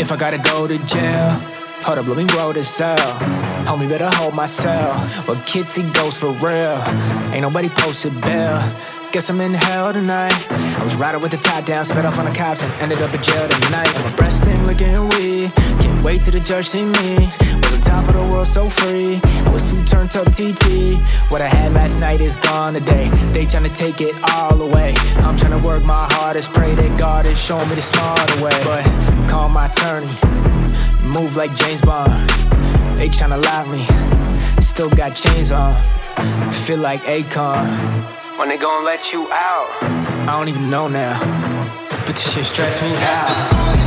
If I gotta go to jail, hold up, let me roll this cell. Homie, better hold myself. But kids see ghosts for real. Ain't nobody posted bail. Guess I'm in hell tonight. I was riding with the top down, sped off on the cops, and ended up in jail tonight. My breast wait till the judge see me. Was on top of the world so free. I was too turned up TT. What I had last night is gone today. They tryna take it all away. I'm tryna work my hardest, pray that God is showing me the smarter way. But call my attorney, move like James Bond. They tryna lock me, still got chains on. Feel like Akon. When they gon' let you out? I don't even know now. But this shit stress me out.